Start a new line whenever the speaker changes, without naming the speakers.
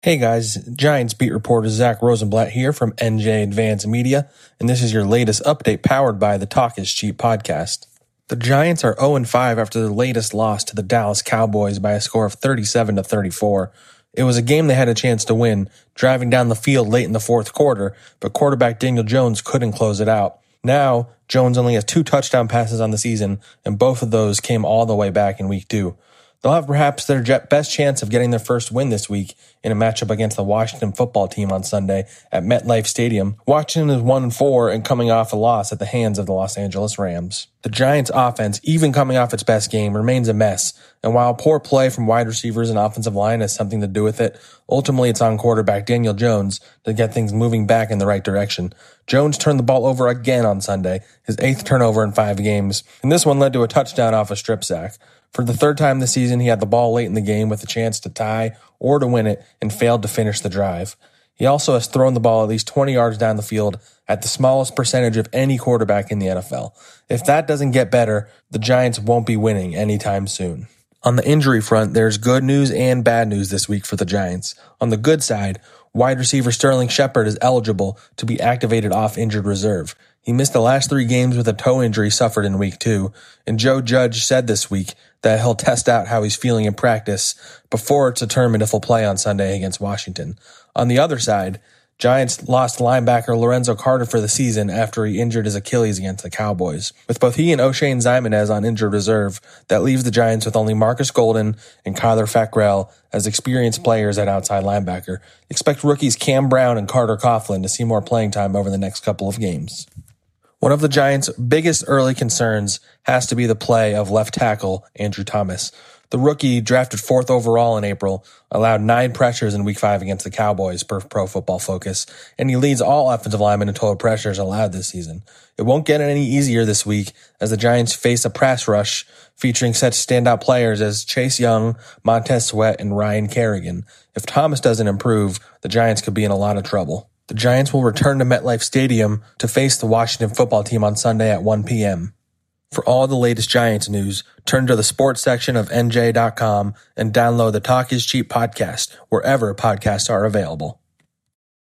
Hey guys, Giants beat reporter Zach Rosenblatt here from NJ Advance Media, and this is your latest update powered by the Talk is Cheap podcast. The Giants are 0 5 after their latest loss to the Dallas Cowboys by a score of 37 to 34. It was a game they had a chance to win, driving down the field late in the fourth quarter, but quarterback Daniel Jones couldn't close it out. Now, Jones only has two touchdown passes on the season, and both of those came all the way back in week two. They'll have perhaps their best chance of getting their first win this week in a matchup against the Washington football team on Sunday at MetLife Stadium. Washington is 1 4 and coming off a loss at the hands of the Los Angeles Rams. The Giants offense, even coming off its best game, remains a mess. And while poor play from wide receivers and offensive line has something to do with it, ultimately it's on quarterback Daniel Jones to get things moving back in the right direction. Jones turned the ball over again on Sunday, his eighth turnover in five games, and this one led to a touchdown off a strip sack. For the third time this season, he had the ball late in the game with a chance to tie or to win it and failed to finish the drive. He also has thrown the ball at least 20 yards down the field at the smallest percentage of any quarterback in the NFL. If that doesn't get better, the Giants won't be winning anytime soon. On the injury front, there's good news and bad news this week for the Giants. On the good side, wide receiver Sterling Shepard is eligible to be activated off injured reserve. He missed the last three games with a toe injury suffered in week two, and Joe Judge said this week that he'll test out how he's feeling in practice before it's determined if he'll play on Sunday against Washington. On the other side, Giants lost linebacker Lorenzo Carter for the season after he injured his Achilles against the Cowboys. With both he and Oshane Ximines on injured reserve, that leaves the Giants with only Marcus Golden and Kyler Fackrell as experienced players at outside linebacker. Expect rookies Cam Brown and Carter Coughlin to see more playing time over the next couple of games. One of the Giants' biggest early concerns has to be the play of left tackle Andrew Thomas. The rookie, drafted fourth overall in April, allowed nine pressures in week five against the Cowboys per pro football focus, and he leads all offensive linemen in total pressures allowed this season. It won't get any easier this week as the Giants face a press rush featuring such standout players as Chase Young, Montez Sweat, and Ryan Kerrigan. If Thomas doesn't improve, the Giants could be in a lot of trouble. The Giants will return to MetLife Stadium to face the Washington football team on Sunday at 1 p.m. For all the latest Giants news, turn to the sports section of NJ.com and download the Talk is Cheap podcast wherever podcasts are available.